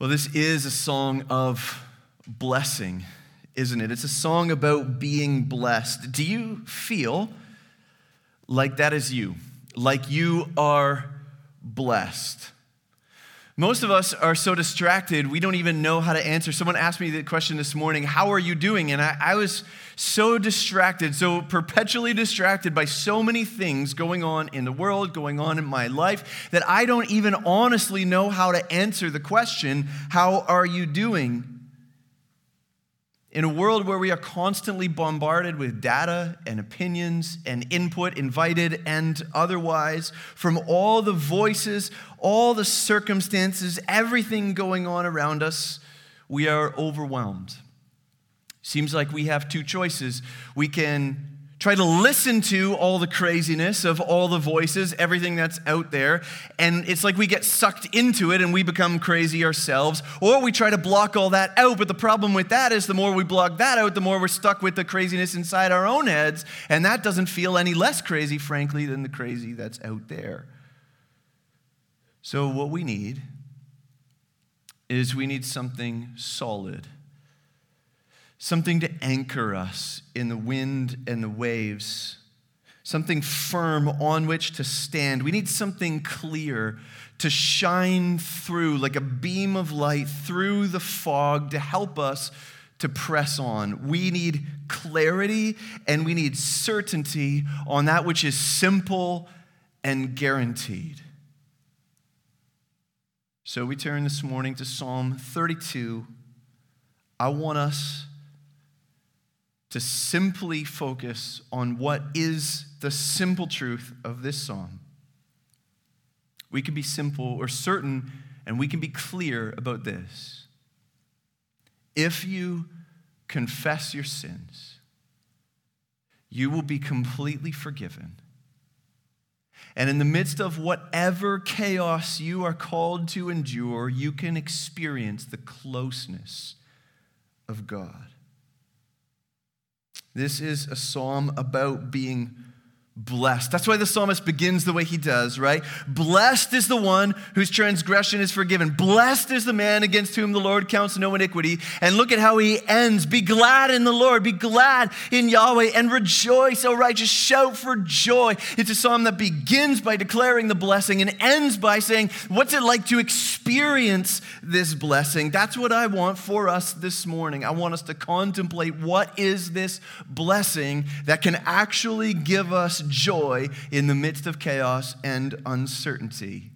Well, this is a song of blessing, isn't it? It's a song about being blessed. Do you feel like that is you? Like you are blessed? Most of us are so distracted, we don't even know how to answer. Someone asked me the question this morning, How are you doing? And I, I, was so distracted, so perpetually distracted by so many things going on in the world, going on in my life, that I don't even honestly know how to answer the question, How are you doing? In a world where we are constantly bombarded with data and opinions and input, invited and otherwise, from all the voices, all the circumstances, everything going on around us, we are overwhelmed. Seems like we have two choices. We can try to listen to all the craziness of all the voices, everything that's out there, and it's like we get sucked into it and we become crazy ourselves, or we try to block all that out. But the problem with that is the more we block that out, the more we're stuck with the craziness inside our own heads, and that doesn't feel any less crazy, frankly, than the crazy that's out there. So, what we need is we need something solid something to anchor us in the wind and the waves, something firm on which to stand. We need something clear to shine through, like a beam of light through the fog to help us to press on. We need clarity and we need certainty on that which is simple and guaranteed. So we turn this morning to Psalm 32. I want us to simply focus on what is the simple truth of this psalm. We can be simple or certain, and we can be clear about this. If you confess your sins, you will be completely forgiven. And in the midst of whatever chaos you are called to endure, you can experience the closeness of God. This is a psalm about being blessed. That's why the psalmist begins the way he does, right? Blessed is the one whose transgression is forgiven. Blessed is the man against whom the Lord counts no iniquity. And look at how he ends. Be glad in the Lord. Be glad in Yahweh and rejoice, O righteous. Shout for joy. It's a psalm that begins by declaring the blessing and ends by saying, What's it like to experience this blessing? That's what I want for us this morning. I want us to contemplate what is this blessing that can actually give us joy in the midst of chaos and uncertainty.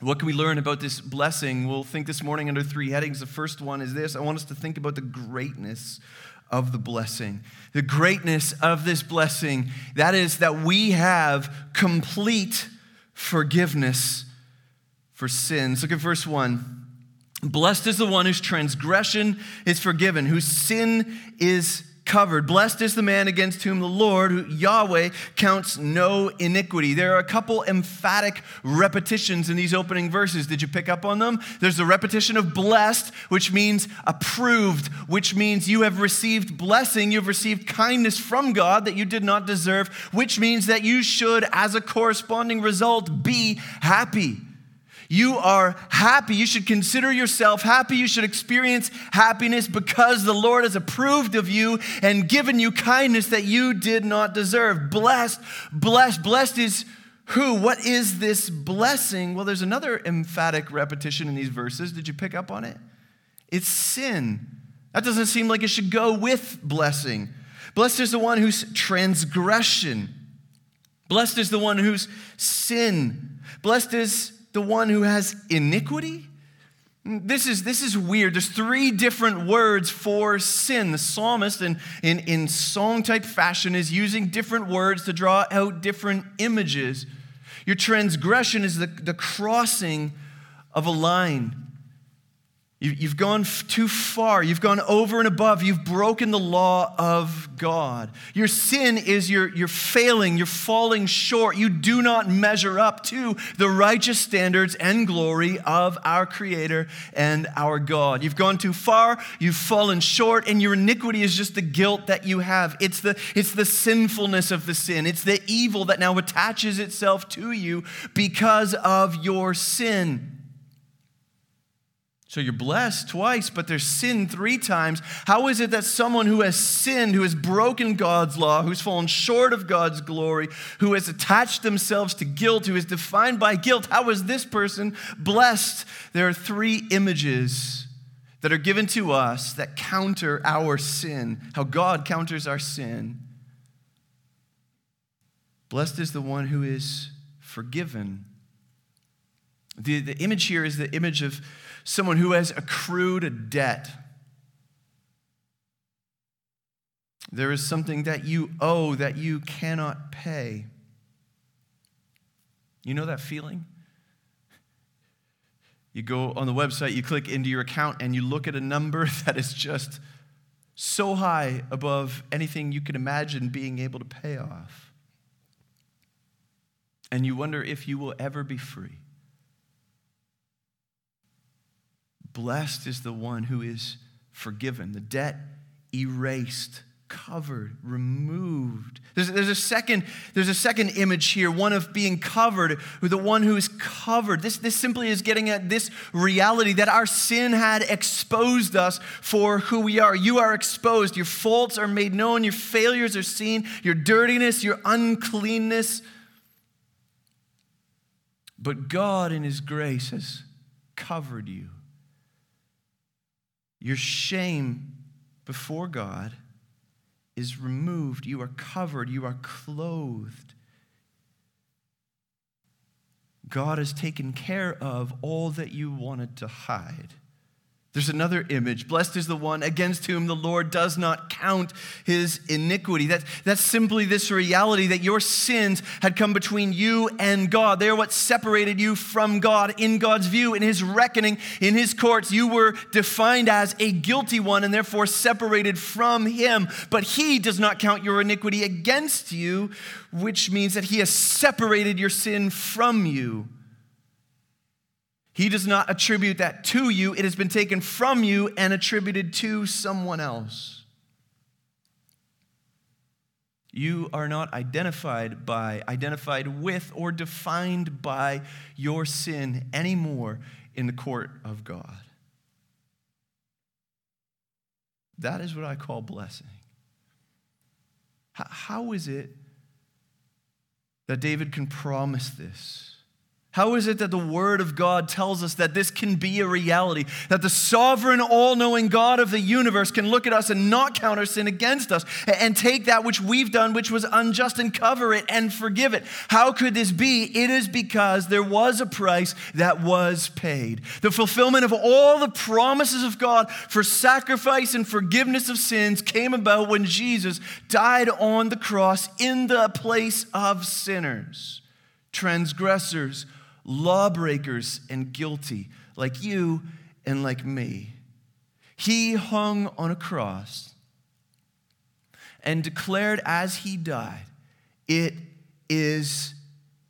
What can we learn about this blessing? We'll think this morning under three headings. The first one is this I want us to think about the greatness of the blessing. The greatness of this blessing, that is, that we have complete forgiveness for sins. Look at verse 1. Blessed is the one whose transgression is forgiven, whose sin is covered. Blessed is the man against whom the Lord, Yahweh, counts no iniquity. There are a couple emphatic repetitions in these opening verses. Did you pick up on them? There's the repetition of blessed, which means approved, which means you have received blessing, you've received kindness from God that you did not deserve, which means that you should, as a corresponding result, be happy. You are happy. You should consider yourself happy. You should experience happiness because the Lord has approved of you and given you kindness that you did not deserve. Blessed, blessed, blessed is who? What is this blessing? Well, there's another emphatic repetition in these verses. Did you pick up on it? It's sin. That doesn't seem like it should go with blessing. Blessed is the one whose transgression. Blessed is the one whose sin. Blessed is the one who has iniquity? This is, this is weird. There's three different words for sin. The psalmist, in, in, in song type fashion, is using different words to draw out different images. Your transgression is the, the crossing of a line. You've gone too far. You've gone over and above. You've broken the law of God. Your sin is you're, you're failing. You're falling short. You do not measure up to the righteous standards and glory of our Creator and our God. You've gone too far. You've fallen short, and your iniquity is just the guilt that you have. It's the, it's the sinfulness of the sin, it's the evil that now attaches itself to you because of your sin. So you're blessed twice, but there's sin three times. How is it that someone who has sinned, who has broken God's law, who's fallen short of God's glory, who has attached themselves to guilt, who is defined by guilt, how is this person blessed? There are three images that are given to us that counter our sin, how God counters our sin. Blessed is the one who is forgiven. The, the image here is the image of someone who has accrued a debt. There is something that you owe that you cannot pay. You know that feeling? You go on the website, you click into your account, and you look at a number that is just so high above anything you can imagine being able to pay off. And you wonder if you will ever be free. Blessed is the one who is forgiven, the debt erased, covered, removed. There's, there's, a second, there's a second image here, one of being covered, the one who is covered. This, this simply is getting at this reality that our sin had exposed us for who we are. You are exposed. Your faults are made known. Your failures are seen. Your dirtiness, your uncleanness. But God, in His grace, has covered you. Your shame before God is removed. You are covered. You are clothed. God has taken care of all that you wanted to hide. There's another image. Blessed is the one against whom the Lord does not count his iniquity. That, that's simply this reality that your sins had come between you and God. They are what separated you from God in God's view, in his reckoning, in his courts. You were defined as a guilty one and therefore separated from him. But he does not count your iniquity against you, which means that he has separated your sin from you. He does not attribute that to you, it has been taken from you and attributed to someone else. You are not identified by, identified with, or defined by your sin anymore in the court of God. That is what I call blessing. How is it that David can promise this? How is it that the Word of God tells us that this can be a reality? That the sovereign, all knowing God of the universe can look at us and not count our sin against us and take that which we've done, which was unjust, and cover it and forgive it? How could this be? It is because there was a price that was paid. The fulfillment of all the promises of God for sacrifice and forgiveness of sins came about when Jesus died on the cross in the place of sinners, transgressors lawbreakers and guilty, like you and like me. He hung on a cross and declared as he died, It is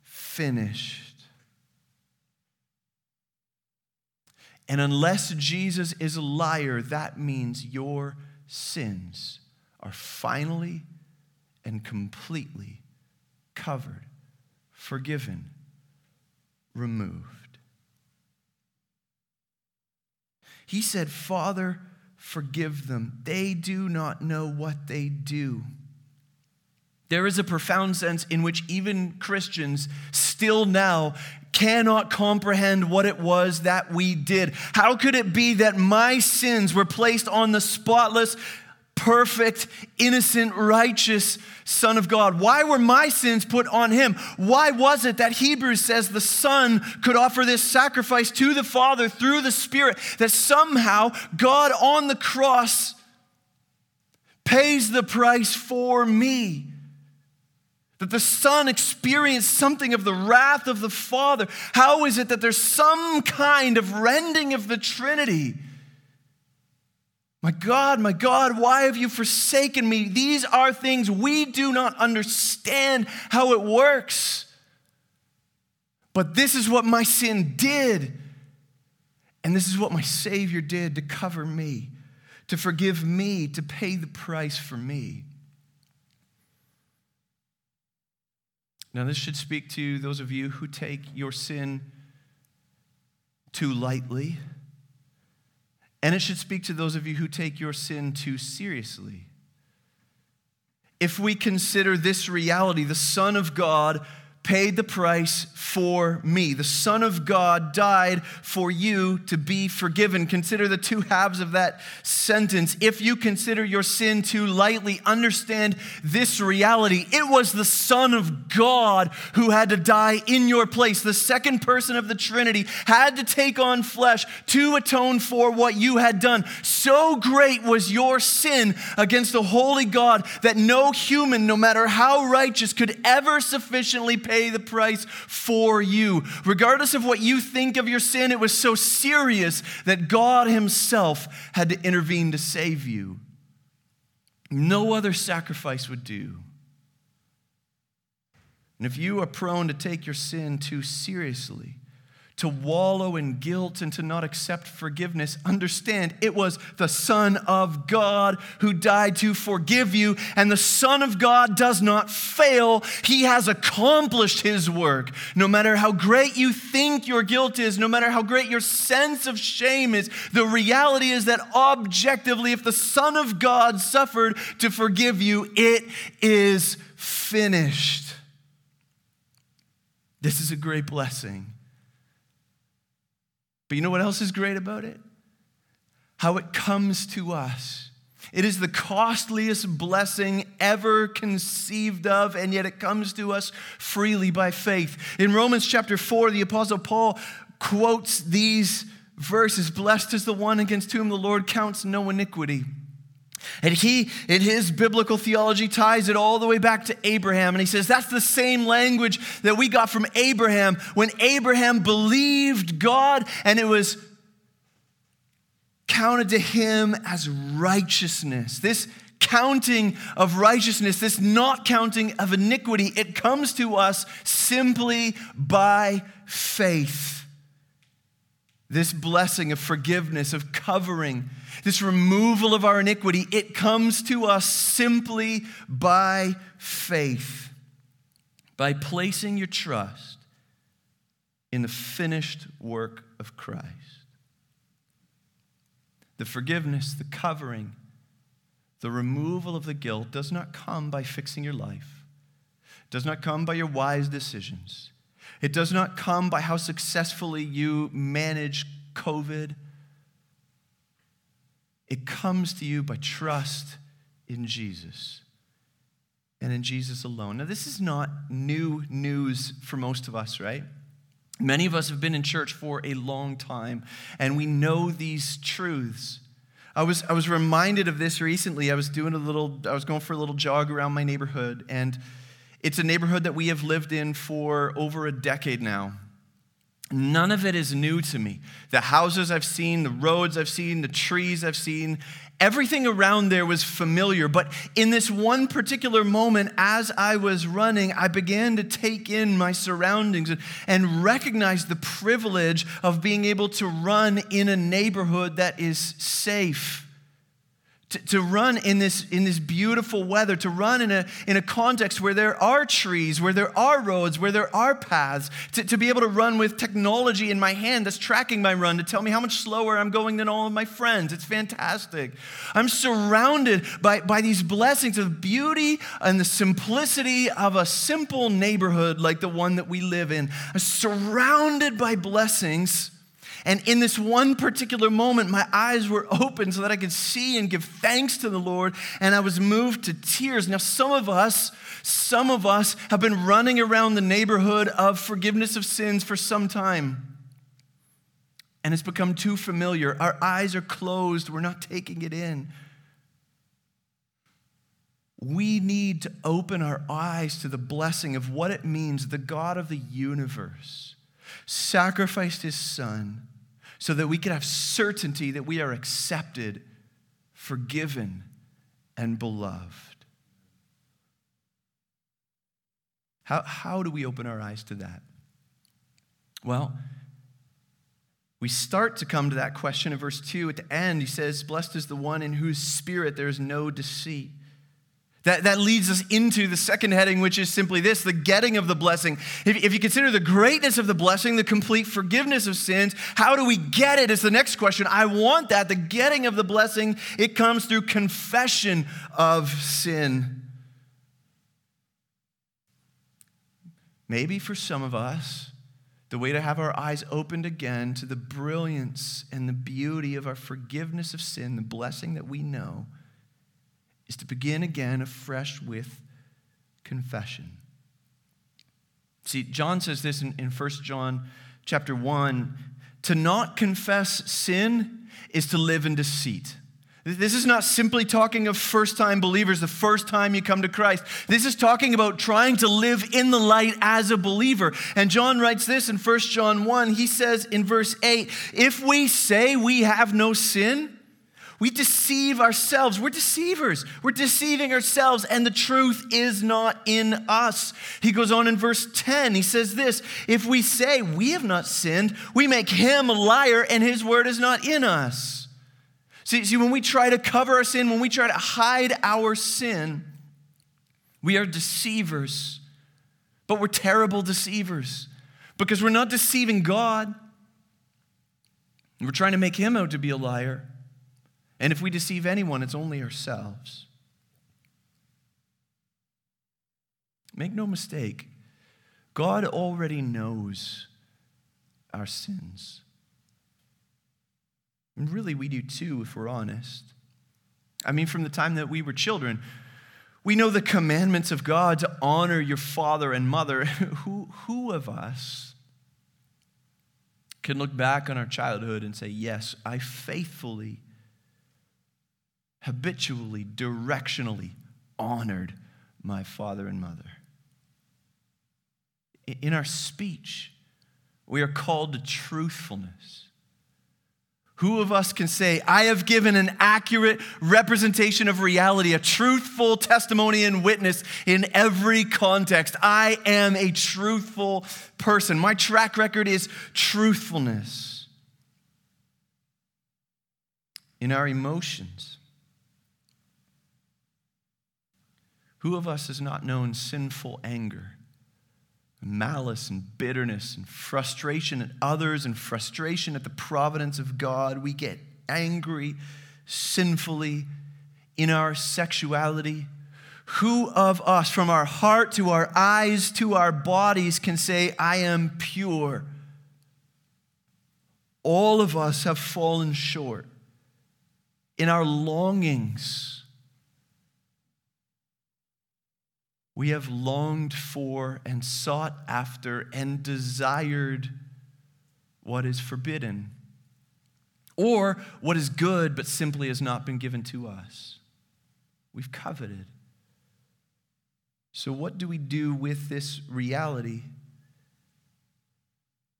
finished. And unless Jesus is a liar, that means your sins are finally and completely covered, forgiven, removed. He said, Father, forgive them. They do not know what they do. There is a profound sense in which even Christians still now cannot comprehend what it was that we did. How could it be that my sins were placed on the spotless, perfect, innocent, righteous Son of God? Why were my sins put on him? Why was it that Hebrews says the Son could offer this sacrifice to the Father through the Spirit? That somehow God on the cross pays the price for me. That the Son experienced something of the wrath of the Father. How is it that there's some kind of rending of the Trinity? My God, my God, why have you forsaken me? These are things we do not understand how it works. But this is what my sin did. And this is what my Savior did to cover me, to forgive me, to pay the price for me. Now, this should speak to those of you who take your sin too lightly And it should speak to those of you who take your sin too seriously. If we consider this reality, the Son of God paid the price for me. The Son of God died for you to be forgiven. Consider the two halves of that sentence. If you consider your sin too lightly, understand this reality. It was the Son of God who had to die in your place. The second person of the Trinity had to take on flesh to atone for what you had done. So great was your sin against the holy God that no human, no matter how righteous, could ever sufficiently pay pay the price for you. Regardless of what you think of your sin, it was so serious that God Himself had to intervene to save you. No other sacrifice would do. And if you are prone to take your sin too seriously, to wallow in guilt and to not accept forgiveness, understand it was the Son of God who died to forgive you, and the Son of God does not fail. He has accomplished His work. No matter how great you think your guilt is, no matter how great your sense of shame is, the reality is that objectively, if the Son of God suffered to forgive you, it is finished. This is a great blessing. But you know what else is great about it? How it comes to us. It is the costliest blessing ever conceived of, and yet it comes to us freely by faith. In Romans chapter 4, the Apostle Paul quotes these verses Blessed is the one against whom the Lord counts no iniquity. And he, in his biblical theology, ties it all the way back to Abraham. And he says that's the same language that we got from Abraham when Abraham believed God and it was counted to him as righteousness. This counting of righteousness, this not counting of iniquity, it comes to us simply by faith. This blessing of forgiveness, of covering, this removal of our iniquity, it comes to us simply by faith, by placing your trust in the finished work of Christ. The forgiveness, the covering, the removal of the guilt does not come by fixing your life, does not come by your wise decisions. It does not come by how successfully you manage COVID. It comes to you by trust in Jesus and in Jesus alone. Now, this is not new news for most of us, right? Many of us have been in church for a long time, and we know these truths. I was, I was reminded of this recently. I was doing a little, I was going for a little jog around my neighborhood, and it's a neighborhood that we have lived in for over a decade now. None of it is new to me. The houses I've seen, the roads I've seen, the trees I've seen, everything around there was familiar. But in this one particular moment, as I was running, I began to take in my surroundings and recognize the privilege of being able to run in a neighborhood that is safe to, to run in this, in this beautiful weather, to run in a, in a context where there are trees, where there are roads, where there are paths, to, to be able to run with technology in my hand that's tracking my run to tell me how much slower I'm going than all of my friends. It's fantastic. I'm surrounded by, by these blessings of beauty and the simplicity of a simple neighborhood like the one that we live in. I'm surrounded by blessings and in this one particular moment, my eyes were open so that I could see and give thanks to the Lord, and I was moved to tears. Now, some of us, some of us have been running around the neighborhood of forgiveness of sins for some time. And it's become too familiar. Our eyes are closed, we're not taking it in. We need to open our eyes to the blessing of what it means the God of the universe sacrificed his son so that we can have certainty that we are accepted, forgiven, and beloved. How, how do we open our eyes to that? Well, we start to come to that question in verse 2. At the end, he says, Blessed is the one in whose spirit there is no deceit. That, that leads us into the second heading, which is simply this the getting of the blessing. If, if you consider the greatness of the blessing, the complete forgiveness of sins, how do we get it? Is the next question. I want that. The getting of the blessing, it comes through confession of sin. Maybe for some of us, the way to have our eyes opened again to the brilliance and the beauty of our forgiveness of sin, the blessing that we know is to begin again afresh with confession. See, John says this in, in 1 John chapter 1 to not confess sin is to live in deceit. This is not simply talking of first time believers, the first time you come to Christ. This is talking about trying to live in the light as a believer. And John writes this in 1 John 1. He says in verse 8 If we say we have no sin, we deceive ourselves. We're deceivers. We're deceiving ourselves, and the truth is not in us. He goes on in verse 10. He says this If we say we have not sinned, we make him a liar, and his word is not in us. See, see, when we try to cover our sin, when we try to hide our sin, we are deceivers. But we're terrible deceivers because we're not deceiving God. We're trying to make him out to be a liar. And if we deceive anyone, it's only ourselves. Make no mistake, God already knows our sins. And really, we do too, if we're honest. I mean, from the time that we were children, we know the commandments of God to honor your father and mother. who, who of us can look back on our childhood and say, Yes, I faithfully habitually, directionally honored my father and mother. In our speech, we are called to truthfulness. Who of us can say, I have given an accurate representation of reality, a truthful testimony and witness in every context? I am a truthful person. My track record is truthfulness. In our emotions, Who of us has not known sinful anger, malice, and bitterness, and frustration at others, and frustration at the providence of God? We get angry sinfully in our sexuality. Who of us, from our heart to our eyes to our bodies, can say, I am pure? All of us have fallen short in our longings we have longed for and sought after and desired what is forbidden, or what is good but simply has not been given to us. We've coveted. So, what do we do with this reality?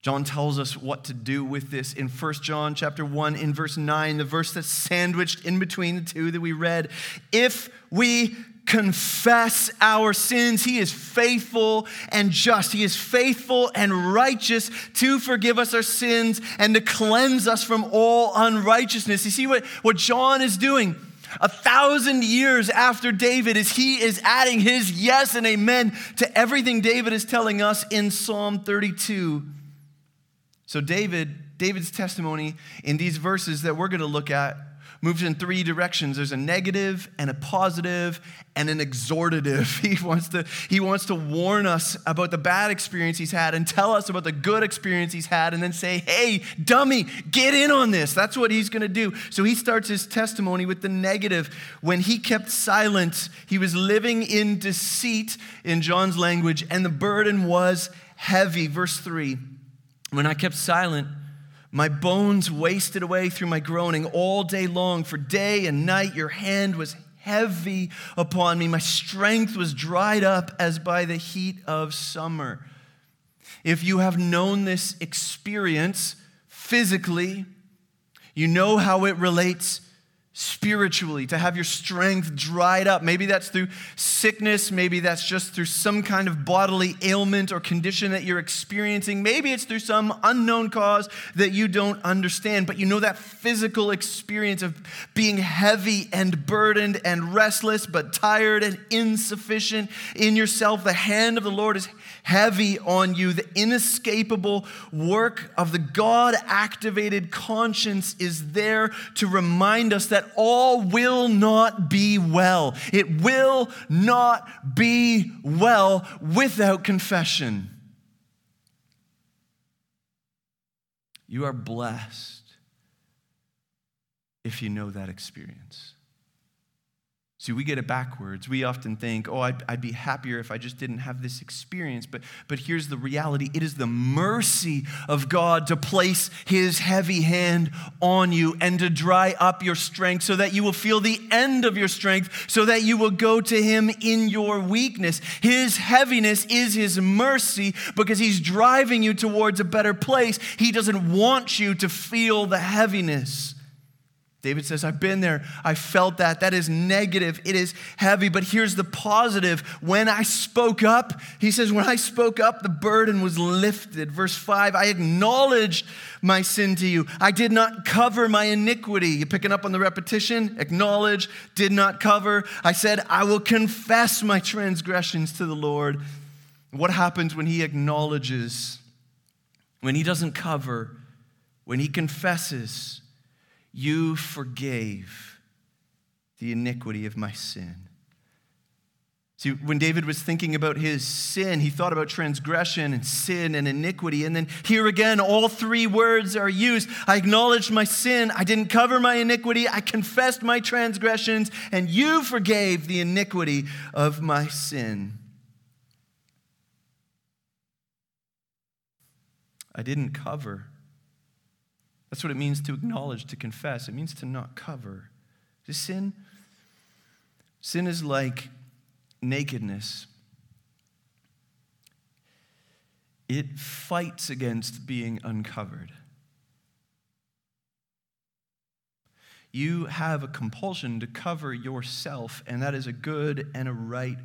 John tells us what to do with this in 1 John chapter 1 in verse 9, the verse that's sandwiched in between the two that we read. If we confess our sins, He is faithful and just. He is faithful and righteous to forgive us our sins and to cleanse us from all unrighteousness. You see what, what John is doing? A thousand years after David, is he is adding his yes and amen to everything David is telling us in Psalm 32. So, David, David's testimony in these verses that we're going to look at moves in three directions. There's a negative and a positive and an exhortative. He wants to he wants to warn us about the bad experience he's had and tell us about the good experience he's had and then say hey dummy get in on this. That's what he's going to do. So he starts his testimony with the negative. When he kept silent he was living in deceit in john's language and the burden was heavy. Verse 3 when i kept silent my bones wasted away through my groaning all day long, for day and night your hand was heavy upon me. My strength was dried up as by the heat of summer. If you have known this experience physically, you know how it relates spiritually, to have your strength dried up. Maybe that's through sickness, maybe that's just through some kind of bodily ailment or condition that you're experiencing. Maybe it's through some unknown cause that you don't understand, but you know that physical experience of being heavy and burdened and restless, but tired and insufficient in yourself. The hand of the Lord is heavy on you. The inescapable work of the God activated conscience is there to remind us that all will not be well. It will not be well without confession. You are blessed if you know that experience. See, we get it backwards. We often think, oh, I'd, I'd, be happier if I just didn't have this experience. But, but here's the reality it is the mercy of God to place his heavy hand on you and to dry up your strength so that you will feel the end of your strength, so that you will go to him in your weakness. His heaviness is his mercy because he's driving you towards a better place. He doesn't want you to feel the heaviness. David says, I've been there. I felt that. That is negative. It is heavy. But here's the positive. When I spoke up, he says, when I spoke up, the burden was lifted. Verse 5 I acknowledged my sin to you. I did not cover my iniquity. You're picking up on the repetition? Acknowledge, did not cover. I said, I will confess my transgressions to the Lord. What happens when he acknowledges, when he doesn't cover, when he confesses? You forgave the iniquity of my sin. See, when David was thinking about his sin, he thought about transgression and sin and iniquity. And then here again, all three words are used. I acknowledged my sin. I didn't cover my iniquity. I confessed my transgressions, and you forgave the iniquity of my sin. I didn't cover that's what it means to acknowledge, to confess. It means to not cover. Is sin? Sin is like nakedness. It fights against being uncovered. You have a compulsion to cover yourself, and that is a good and a right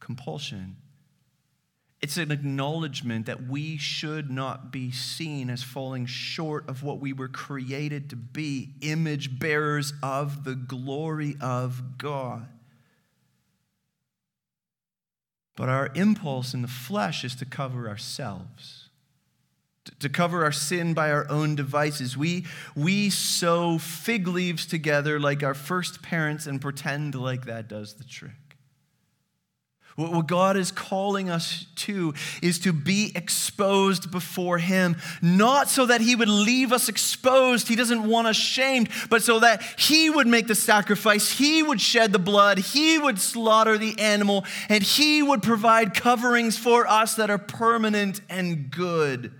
compulsion. It's an acknowledgement that we should not be seen as falling short of what we were created to be image bearers of the glory of God. But our impulse in the flesh is to cover ourselves, to cover our sin by our own devices. We, we sew fig leaves together like our first parents and pretend like that does the trick. What God is calling us to is to be exposed before Him, not so that He would leave us exposed. He doesn't want us shamed, but so that He would make the sacrifice, He would shed the blood, He would slaughter the animal, and He would provide coverings for us that are permanent and good.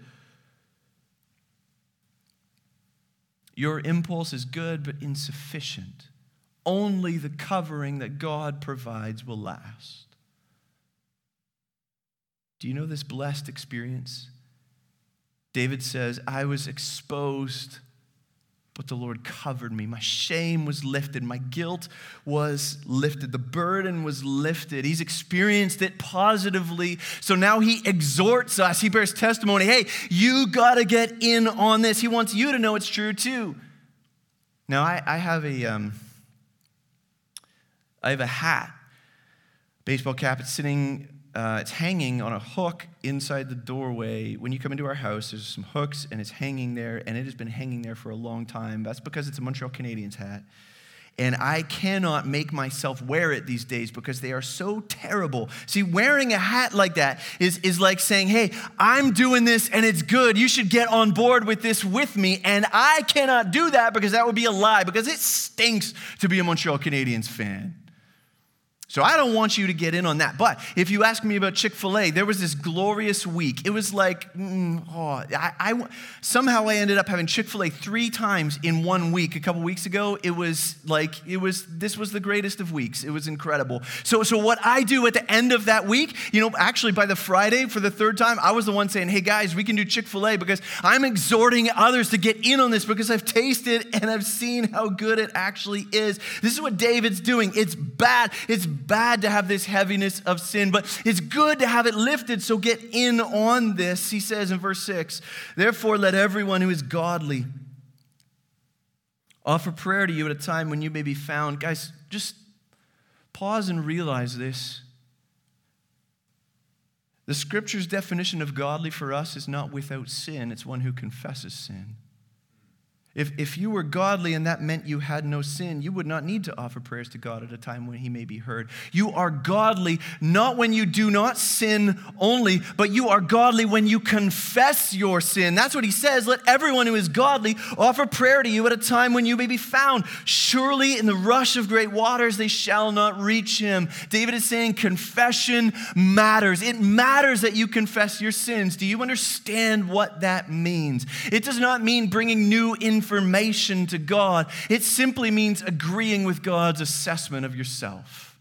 Your impulse is good, but insufficient. Only the covering that God provides will last. Do you know this blessed experience? David says, I was exposed, but the Lord covered me. My shame was lifted. My guilt was lifted. The burden was lifted. He's experienced it positively. So now he exhorts us. He bears testimony hey, you got to get in on this. He wants you to know it's true too. Now, I, I have a. Um, I have a hat, baseball cap. It's sitting uh, it's hanging on a hook inside the doorway. When you come into our house, there's some hooks and it's hanging there, and it has been hanging there for a long time. That's because it's a Montreal Canadiens hat. And I cannot make myself wear it these days because they are so terrible. See, wearing a hat like that is, is like saying, hey, I'm doing this and it's good. You should get on board with this with me. And I cannot do that because that would be a lie, because it stinks to be a Montreal Canadiens fan. So I don't want you to get in on that. But if you ask me about Chick fil A, there was this glorious week. It was like, mm, oh, I, I, somehow I ended up having Chick fil A three times in one week a couple weeks ago. It was like, it was, this was the greatest of weeks. It was incredible. So, so what I do at the end of that week, you know, actually by the Friday for the third time, I was the one saying, hey guys, we can do Chick fil A because I'm exhorting others to get in on this because I've tasted and I've seen how good it actually is. This is what David's doing. It's bad. It's to have this heaviness of sin, but it's good to have it lifted. So get in on this. He says in verse 6 Therefore, let everyone who is godly offer prayer to you at a time when you may be found. Guys, just pause and realize this. The scripture's definition of godly for us is not without sin, it's one who confesses sin. If, if you were godly and that meant you had no sin, you would not need to offer prayers to God at a time when He may be heard. You are godly not when you do not sin only, but you are godly when you confess your sin. That's what He says. Let everyone who is godly offer prayer to you at a time when you may be found. Surely in the rush of great waters they shall not reach Him. David is saying confession matters. It matters that you confess your sins. Do you understand what that means? It does not mean bringing new information information to God. It simply means agreeing with God's assessment of yourself.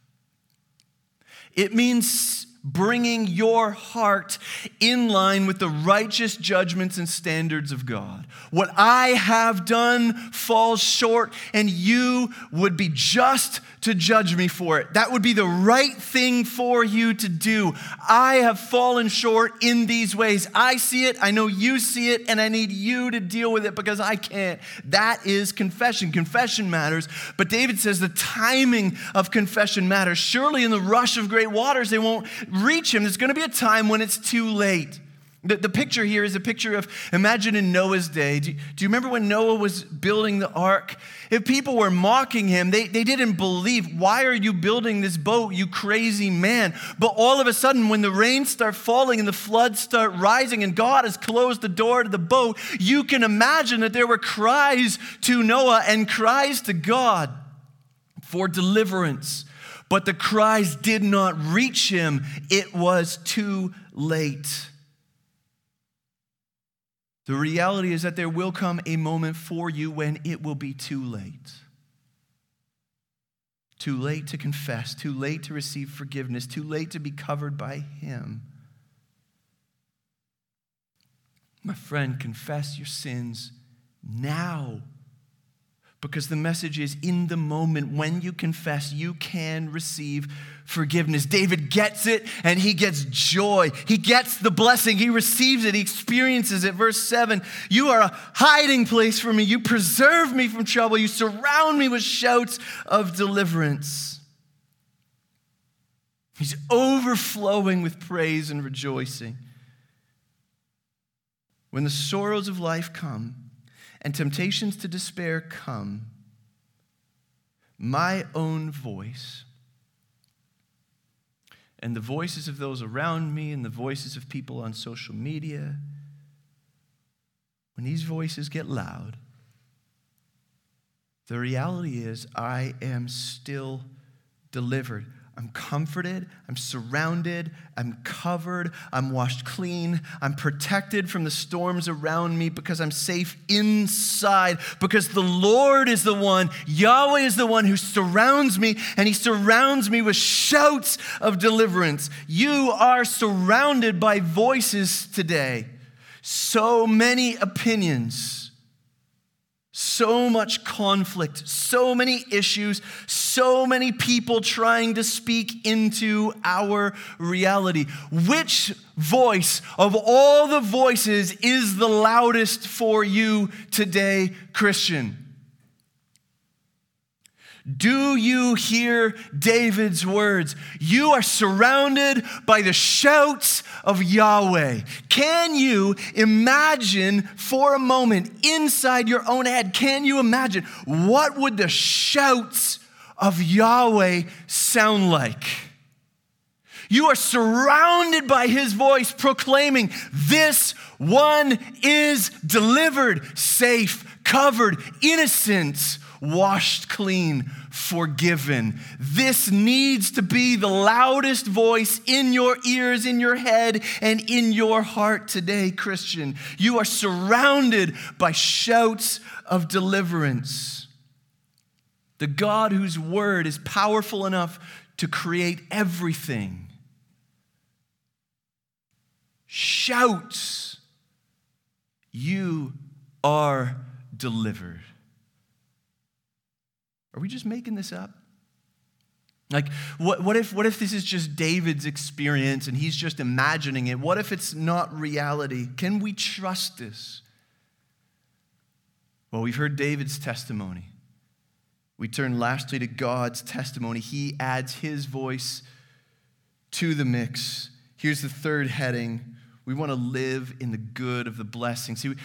It means bringing your heart in line with the righteous judgments and standards of God. What I have done falls short, and you would be just to judge me for it. That would be the right thing for you to do. I have fallen short in these ways. I see it, I know you see it, and I need you to deal with it because I can't. That is confession. Confession matters. But David says the timing of confession matters. Surely in the rush of great waters, they won't reach him. There's going to be a time when it's too late. The, the picture here is a picture of imagine in Noah's day. Do, do, you remember when Noah was building the ark? If people were mocking him, they, they didn't believe, Why are you building this boat, you crazy man? But all of a sudden, when the rains start falling and the floods start rising and God has closed the door to the boat, you can imagine that there were cries to Noah and cries to God for deliverance. But the cries did not reach him, it was too late. The reality is that there will come a moment for you when it will be too late. Too late to confess, too late to receive forgiveness, too late to be covered by Him. My friend, confess your sins now because the message is in the moment when you confess, you can receive forgiveness. David gets it and he gets joy. He gets the blessing, he receives it, he experiences it. Verse 7 You are a hiding place for me. You preserve me from trouble. You surround me with shouts of deliverance. He's overflowing with praise and rejoicing. When the sorrows of life come, and temptations to despair come, my own voice and the voices of those around me and the voices of people on social media, when these voices get loud, the reality is I am still delivered. I'm comforted, I'm surrounded, I'm covered, I'm washed clean, I'm protected from the storms around me because I'm safe inside. Because the Lord is the one, Yahweh is the one who surrounds me, and He surrounds me with shouts of deliverance. You are surrounded by voices today, so many opinions so much conflict, so many issues, so many people trying to speak into our reality. Which voice of all the voices is the loudest for you today, Christian? Do you hear David's words? You are surrounded by the shouts of Yahweh. Can you imagine for a moment inside your own head? Can you imagine what would the shouts of Yahweh sound like? You are surrounded by his voice proclaiming, This one is delivered, safe, covered, innocent, washed clean, forgiven. This needs to be the loudest voice in your ears, in your head, and in your heart today, Christian. You are surrounded by shouts of deliverance. The God whose word is powerful enough to create everything shouts, You are delivered. Are we just making this up? Like, what, what, if, what if this is just David's experience and he's just imagining it? What if it's not reality? Can we trust this? Well, we've heard David's testimony. We turn lastly to God's testimony. He adds his voice to the mix. Here's the third heading. We want to live in the good of the blessing. See,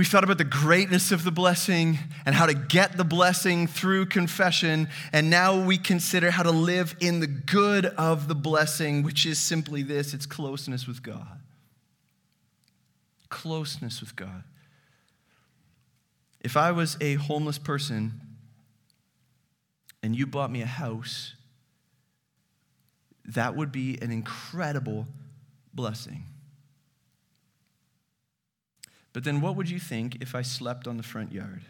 We've thought about the greatness of the blessing and how to get the blessing through confession. And now we consider how to live in the good of the blessing, which is simply this it's closeness with God. Closeness with God. If I was a homeless person and you bought me a house, that would be an incredible blessing. But then what would you think if I slept on the front yard?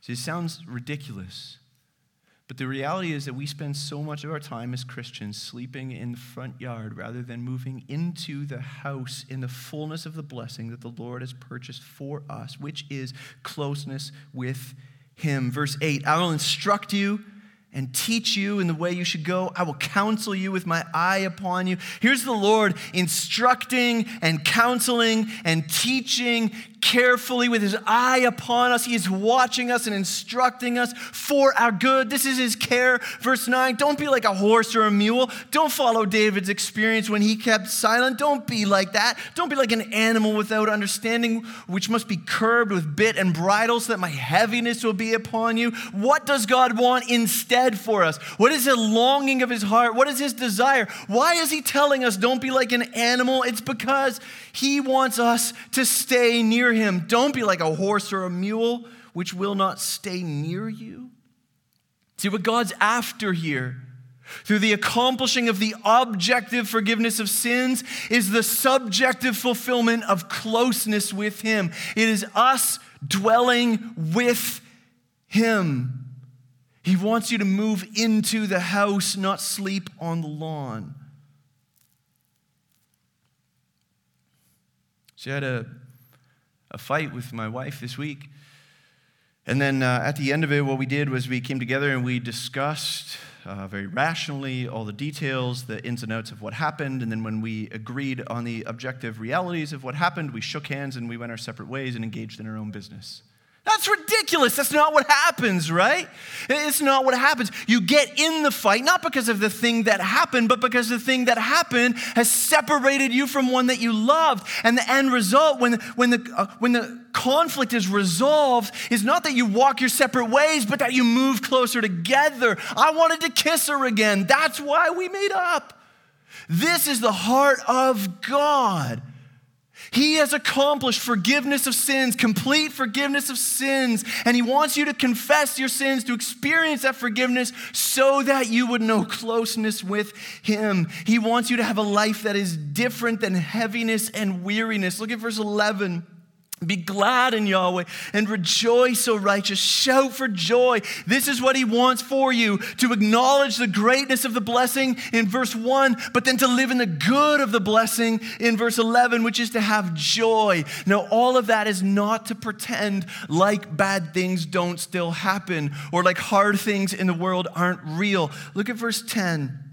See, it sounds ridiculous. But the reality is that we spend so much of our time as Christians sleeping in the front yard rather than moving into the house in the fullness of the blessing that the Lord has purchased for us, which is closeness with Him. Verse 8 I will instruct you and teach you in the way you should go. I will counsel you with my eye upon you. Here's the Lord instructing and counseling and teaching carefully with his eye upon us. He is watching us and instructing us for our good. This is his care. Verse 9 Don't be like a horse or a mule. Don't follow David's experience when he kept silent. Don't be like that. Don't be like an animal without understanding, which must be curbed with bit and bridle so that my heaviness will be upon you. What does God want instead for us? What is the longing of his heart? What is his desire? Why is he telling us don't be like an animal? It's because he wants us to stay near him. Don't be like a horse or a mule, which will not stay near you. See what God's after here through the accomplishing of the objective forgiveness of sins is the subjective fulfillment of closeness with Him. It is us dwelling with Him. He wants you to move into the house, not sleep on the lawn. She had a, a fight with my wife this week. And then uh, at the end of it, what we did was we came together and we discussed uh, very rationally all the details, the ins and outs of what happened. And then when we agreed on the objective realities of what happened, we shook hands and we went our separate ways and engaged in our own business. That's ridiculous. That's not what happens, right? It's not what happens. You get in the fight, not because of the thing that happened, but because the thing that happened has separated you from one that you loved. And the end result, when, when, the, uh, when the conflict is resolved, is not that you walk your separate ways, but that you move closer together. I wanted to kiss her again. That's why we made up. This is the heart of God. He has accomplished forgiveness of sins, complete forgiveness of sins, and He wants you to confess your sins, to experience that forgiveness so that you would know closeness with Him. He wants you to have a life that is different than heaviness and weariness. Look at verse 11. Be glad in Yahweh and rejoice, O righteous. Shout for joy. This is what he wants for you to acknowledge the greatness of the blessing in verse 1, but then to live in the good of the blessing in verse 11, which is to have joy. Now, all of that is not to pretend like bad things don't still happen or like hard things in the world aren't real. Look at verse 10.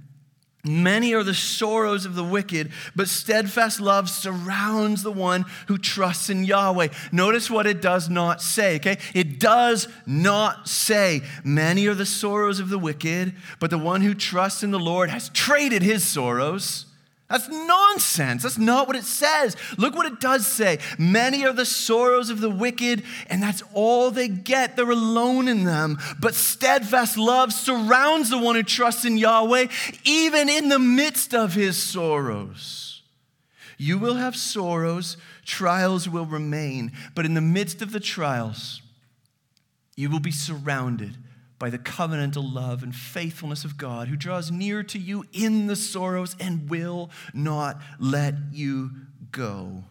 Many are the sorrows of the wicked, but steadfast love surrounds the one who trusts in Yahweh. Notice what it does not say, okay? It does not say, Many are the sorrows of the wicked, but the one who trusts in the Lord has traded his sorrows that's nonsense. That's not what it says. Look what it does say. Many are the sorrows of the wicked, and that's all they get. They're alone in them. But steadfast love surrounds the one who trusts in Yahweh, even in the midst of his sorrows. You will have sorrows Trials will remain, but in the midst of the trials, you will be surrounded by the covenantal love and faithfulness of God who draws near to you in the sorrows and will not let you go.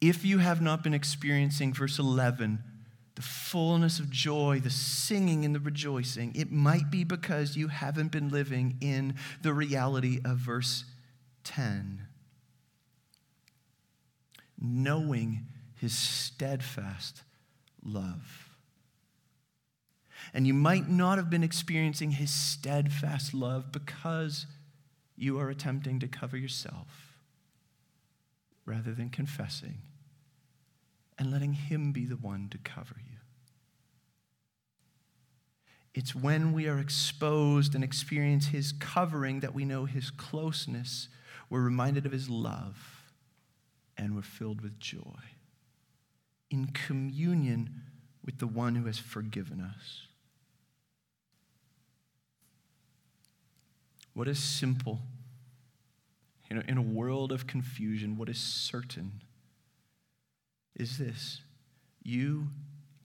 If you have not been experiencing, verse 11, the fullness of joy, the singing and the rejoicing, it might be because you haven't been living in the reality of verse 10. Knowing his steadfast love. And you might not have been experiencing his steadfast love because you are attempting to cover yourself rather than confessing and letting him be the one to cover you. It's when we are exposed and experience his covering that we know his closeness. We're reminded of his love and we're filled with joy in communion with the one who has forgiven us. What is simple? You know, in a world of confusion, what is certain is this you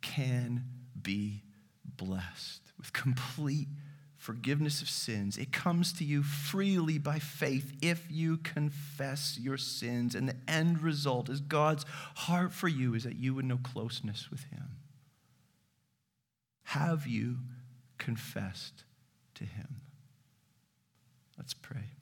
can be blessed with complete forgiveness of sins. It comes to you freely by faith if you confess your sins. And the end result is God's heart for you is that you would know closeness with Him. Have you confessed to Him? Let's pray.